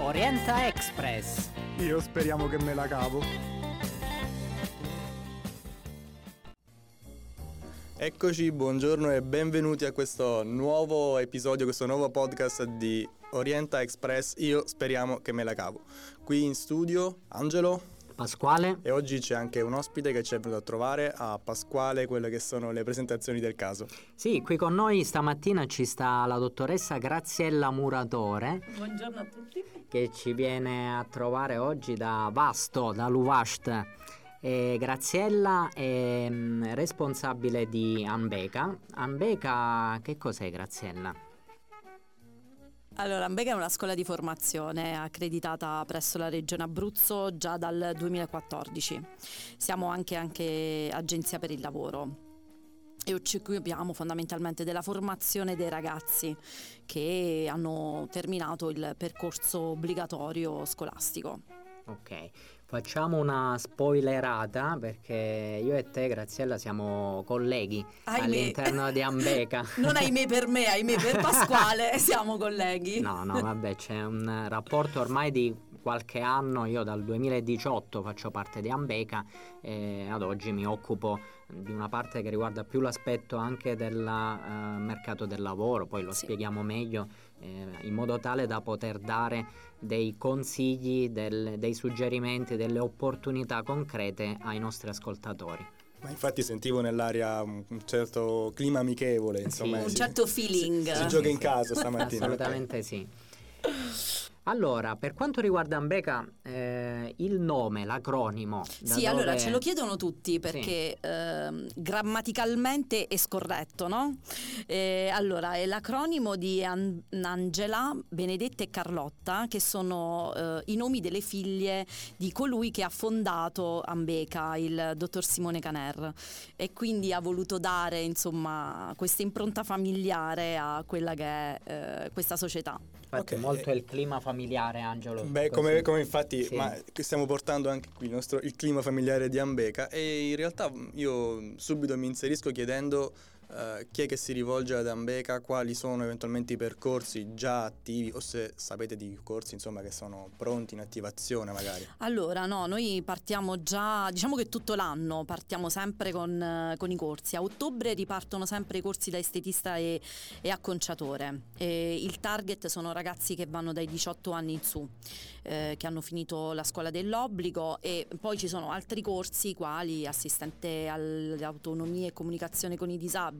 Orienta Express. Io speriamo che me la cavo. Eccoci, buongiorno e benvenuti a questo nuovo episodio, questo nuovo podcast di Orienta Express. Io speriamo che me la cavo. Qui in studio Angelo Pasquale. e oggi c'è anche un ospite che ci è venuto a trovare a Pasquale, quelle che sono le presentazioni del caso. Sì, qui con noi stamattina ci sta la dottoressa Graziella Muratore Buongiorno a tutti. che ci viene a trovare oggi da Vasto, da Luvast. E Graziella è mm, responsabile di Ambeca. Ambeca, che cos'è Graziella? Allora, Ambega è una scuola di formazione accreditata presso la Regione Abruzzo già dal 2014. Siamo anche, anche agenzia per il lavoro e ci occupiamo fondamentalmente della formazione dei ragazzi che hanno terminato il percorso obbligatorio scolastico. Ok, facciamo una spoilerata perché io e te Graziella siamo colleghi Ahimè. all'interno di Ambeca. Non ahimè per me, ahimè per Pasquale, siamo colleghi. No, no, vabbè, c'è un rapporto ormai di qualche anno, io dal 2018 faccio parte di Ambeca e ad oggi mi occupo di una parte che riguarda più l'aspetto anche del eh, mercato del lavoro, poi lo Sì. spieghiamo meglio eh, in modo tale da poter dare dei consigli, del- dei suggerimenti, delle opportunità concrete ai nostri ascoltatori. Ma infatti sentivo nell'aria un certo clima amichevole, insomma. Sì. Un certo feeling. Si, si gioca in casa stamattina. Assolutamente sì. Allora, per quanto riguarda Ambeca, eh, il nome, l'acronimo. Sì, allora dove- ce lo chiedono tutti perché ehm, grammaticalmente è scorretto, no? Eh, allora, è l'acronimo di An- Angela, Benedetta e Carlotta, che sono eh, i nomi delle figlie di colui che ha fondato Ambeca, il dottor Simone Caner. E quindi ha voluto dare, insomma, questa impronta familiare a quella che è eh, questa società. Infatti, Ok. molto il clima familiare, Angelo. Beh, come, come infatti, Sì. ma stiamo portando anche qui il, nostro, il clima familiare di Ambeca e in realtà io subito mi inserisco chiedendo eh, chi è che si rivolge ad Ambeca, quali sono eventualmente i percorsi già attivi o se sapete di corsi insomma che sono pronti in attivazione magari. Allora, no, noi partiamo già, diciamo che tutto l'anno partiamo sempre con, con i corsi. A ottobre ripartono sempre i corsi da estetista e, e acconciatore. E il target sono ragazzi che vanno dai 18 anni in su, eh, che hanno finito la scuola dell'obbligo e poi ci sono altri corsi quali assistente all'autonomia e comunicazione con i disabili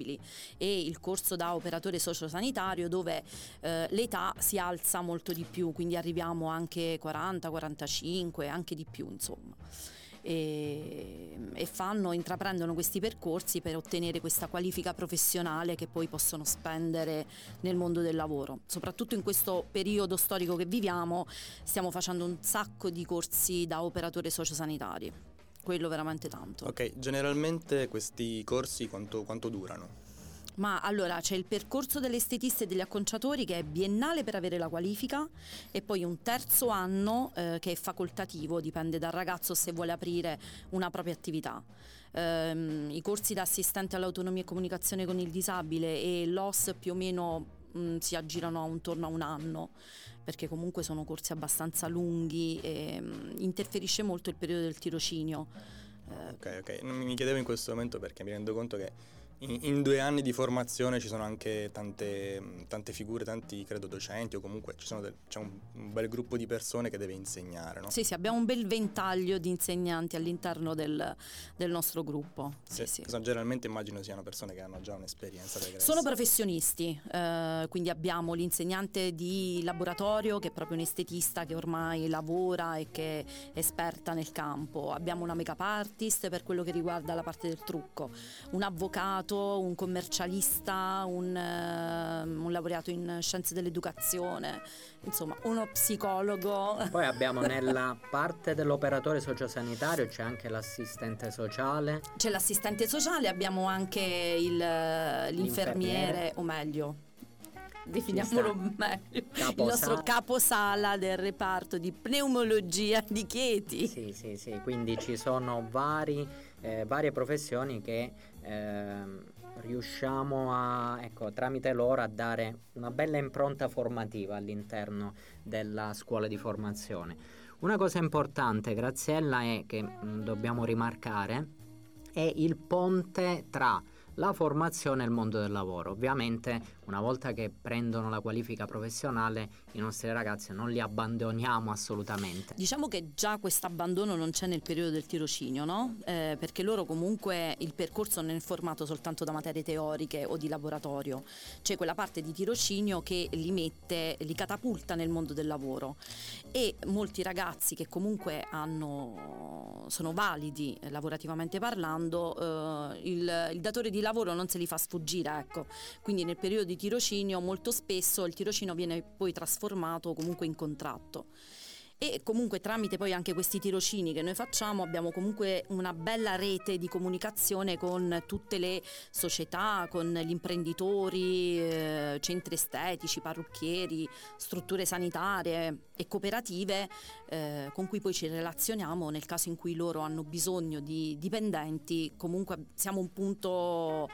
e il corso da operatore sociosanitario dove eh, l'età si alza molto di più, quindi arriviamo anche 40, 45, anche di più insomma. E, e fanno, intraprendono questi percorsi per ottenere questa qualifica professionale che poi possono spendere nel mondo del lavoro. Soprattutto in questo periodo storico che viviamo stiamo facendo un sacco di corsi da operatore sociosanitari, quello veramente tanto. Ok, generalmente questi corsi quanto, quanto durano? Ma allora c'è il percorso delle estetiste e degli acconciatori che è biennale per avere la qualifica e poi un terzo anno eh, che è facoltativo, dipende dal ragazzo se vuole aprire una propria attività. Ehm, I corsi da assistente all'autonomia e comunicazione con il disabile e l'OS più o meno mh, si aggirano intorno a un anno perché comunque sono corsi abbastanza lunghi e mh, interferisce molto il periodo del tirocinio. Eh, Ok, ok, Non mi chiedevo in questo momento perché mi rendo conto che in, in due anni di formazione ci sono anche tante, tante figure, tanti credo docenti o comunque ci sono del- c'è un, un bel gruppo di persone che deve insegnare, no? Sì, sì, abbiamo un bel ventaglio di insegnanti all'interno del, del nostro gruppo. Sì, sì. sono- generalmente immagino siano persone che hanno già un'esperienza pregressa. Sono professionisti, eh, quindi abbiamo l'insegnante di laboratorio che è proprio un estetista che ormai lavora e che è esperta nel campo, abbiamo una make-up artist per quello che riguarda la parte del trucco, un avvocato, un commercialista, un, eh, un laureato in scienze dell'educazione, insomma uno psicologo. Poi abbiamo nella parte dell'operatore sociosanitario c'è anche l'assistente sociale. C'è l'assistente sociale, abbiamo anche il, l'infermiere, L'infermiere. o meglio, definiamolo meglio, il Caposala. nostro caposala del reparto di pneumologia di Chieti. Sì, sì, sì, quindi ci sono vari, eh, varie professioni che ehm, riusciamo a, ecco, tramite loro a dare una bella impronta formativa all'interno della scuola di formazione. Una cosa importante, Graziella, è che mh, dobbiamo rimarcare è il ponte tra la formazione e il mondo del lavoro. Ovviamente una volta che prendono la qualifica professionale i nostri ragazzi non li abbandoniamo assolutamente. Diciamo che già questo abbandono non c'è nel periodo del tirocinio, no? Eh, perché loro comunque il percorso non è formato soltanto da materie teoriche o di laboratorio, c'è quella parte di tirocinio che li mette, li catapulta nel mondo del lavoro e molti ragazzi che comunque hanno, sono validi eh, lavorativamente parlando, eh, il, il datore di lavoro non se li fa sfuggire, ecco. Quindi nel periodo di tirocinio molto spesso il tirocinio viene poi trasformato comunque in contratto. E comunque tramite poi anche questi tirocini che noi facciamo abbiamo comunque una bella rete di comunicazione con tutte le società, con gli imprenditori, eh, centri estetici, parrucchieri, strutture sanitarie e cooperative eh, con cui poi ci relazioniamo nel caso in cui loro hanno bisogno di dipendenti, comunque siamo un punto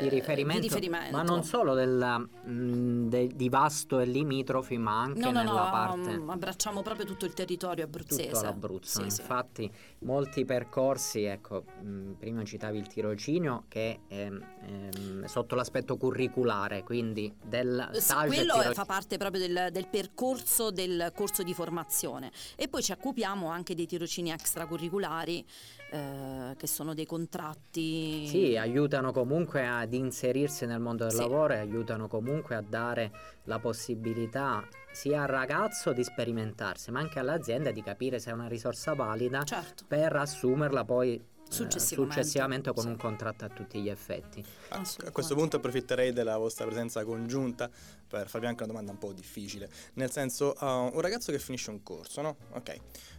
di riferimento, di riferimento. ma non solo del, mh, de, di Vasto e limitrofi, ma anche no, no, nella no, parte um, abbracciamo proprio tutto il territorio abruzzese. tutto l'Abruzzo. Sì, sì. Infatti, molti percorsi, ecco, mh, prima citavi il tirocinio che è ehm, sotto l'aspetto curriculare, quindi del Sì, stage e quello tiro- fa parte proprio del, del percorso del corso di formazione e poi ci occupiamo anche dei tirocini extracurriculari eh, che sono dei contratti Sì, aiutano comunque ad inserirsi nel mondo del Sì. lavoro e aiutano comunque a dare la possibilità sia al ragazzo di sperimentarsi, ma anche all'azienda di capire se è una risorsa valida certo per assumerla poi eh, Successivamente. successivamente con Sì. un contratto a tutti gli effetti. A- A questo punto approfitterei della vostra presenza congiunta per farvi anche una domanda un po' difficile. Nel senso, uh, un ragazzo che finisce un corso, no? Ok,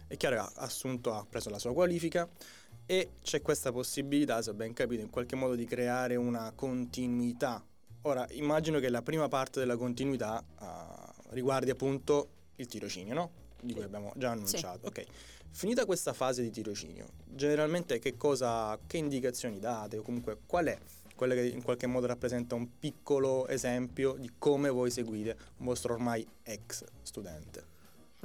è chiaro che ha assunto, ha preso la sua qualifica e c'è questa possibilità, se ho ben capito, in qualche modo di creare una continuità. Ora, immagino che la prima parte della continuità uh, riguardi appunto il tirocinio, no? Di cui abbiamo già annunciato. Ok, finita questa fase di tirocinio, generalmente che cosa, che indicazioni date o comunque qual è quella che in qualche modo rappresenta un piccolo esempio di come voi seguite un vostro ormai ex studente.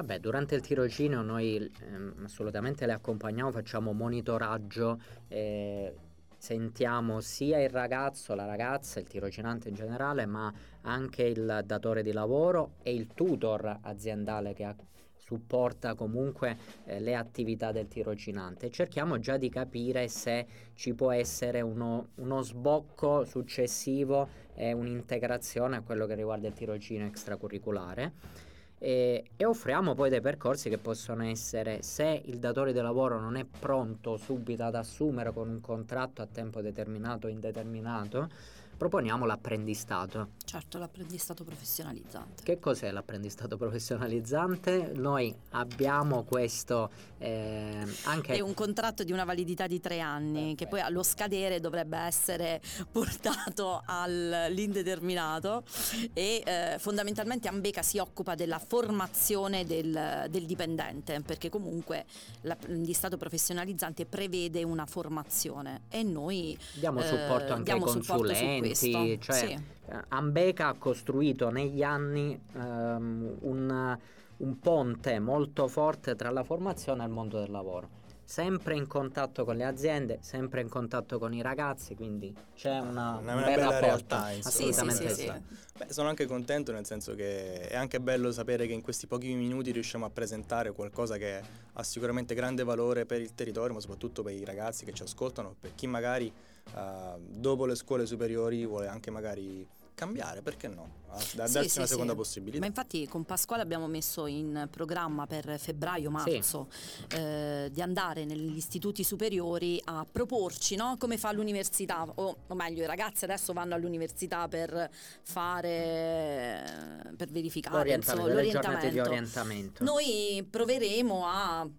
Vabbè, durante il tirocinio noi ehm, assolutamente le accompagniamo, facciamo monitoraggio, eh, sentiamo sia il ragazzo, la ragazza, il tirocinante in generale, ma anche il datore di lavoro e il tutor aziendale che ha- supporta comunque eh, le attività del tirocinante. Cerchiamo già di capire se ci può essere uno, uno sbocco successivo e un'integrazione a quello che riguarda il tirocinio extracurriculare e, e offriamo poi dei percorsi che possono essere se il datore di lavoro non è pronto subito ad assumere con un contratto a tempo determinato o indeterminato proponiamo l'apprendistato. Certo l'apprendistato professionalizzante. Che cos'è l'apprendistato professionalizzante? Noi abbiamo questo eh, anche è un contratto di una validità di tre anni che poi allo scadere dovrebbe essere portato all'indeterminato e eh, fondamentalmente Ambeca si occupa della formazione del, del dipendente perché comunque l'apprendistato professionalizzante prevede una formazione e noi diamo eh, supporto anche ai diamo su consulenti questo. cioè Sì. eh, Ambeca ha costruito negli anni ehm, un, un ponte molto forte tra la formazione e il mondo del lavoro sempre in contatto con le aziende sempre in contatto con i ragazzi quindi c'è una, Una- un una bel bella rapporto. realtà, assolutamente sì, sì. sì. Beh, sono anche contento nel senso che è anche bello sapere che in questi pochi minuti riusciamo a presentare qualcosa che ha sicuramente grande valore per il territorio, ma soprattutto per i ragazzi che ci ascoltano, per chi magari eh, dopo le scuole superiori vuole anche magari cambiare, perché no? A- da- Sì, darsi sì, una sì. seconda possibilità. Ma infatti con Pasquale abbiamo messo in programma per febbraio-marzo eh, di andare negli istituti superiori a proporci no? come fa l'università, o, o meglio i ragazzi adesso vanno all'università per fare, per verificare Orientamento, insomma, l'orientamento. orientamento Noi proveremo a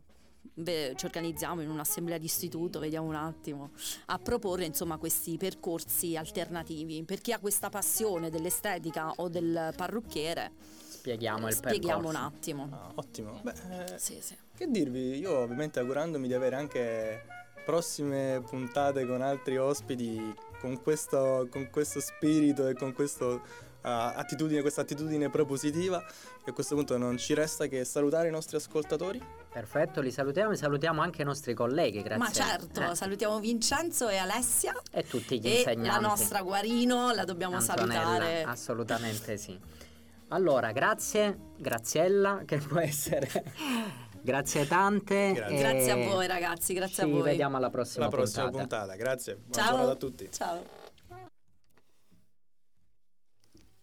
beh, ci organizziamo in un'assemblea di istituto, vediamo un attimo, a proporre insomma questi percorsi alternativi. Per chi ha questa passione dell'estetica o del parrucchiere, spieghiamo il spieghiamo un percorso attimo. Ah, ottimo. Beh, eh, Sì, sì. Che dirvi? Io ovviamente augurandomi di avere anche prossime puntate con altri ospiti con questo, con questo spirito e con questo, attitudine, questa attitudine propositiva e a questo punto non ci resta che salutare i nostri ascoltatori. Perfetto, li salutiamo e salutiamo anche i nostri colleghi, grazie. Ma certo, eh. salutiamo Vincenzo e Alessia. E tutti gli e insegnanti. la nostra Guarino, la dobbiamo Antonella, salutare. Assolutamente sì. Allora, grazie, Graziella, che può essere. grazie tante. Grazie. Grazie a voi ragazzi, grazie Ci a voi. vediamo alla prossima Alla prossima puntata. puntata. Grazie. Buona Ciao. giornata a tutti. Ciao.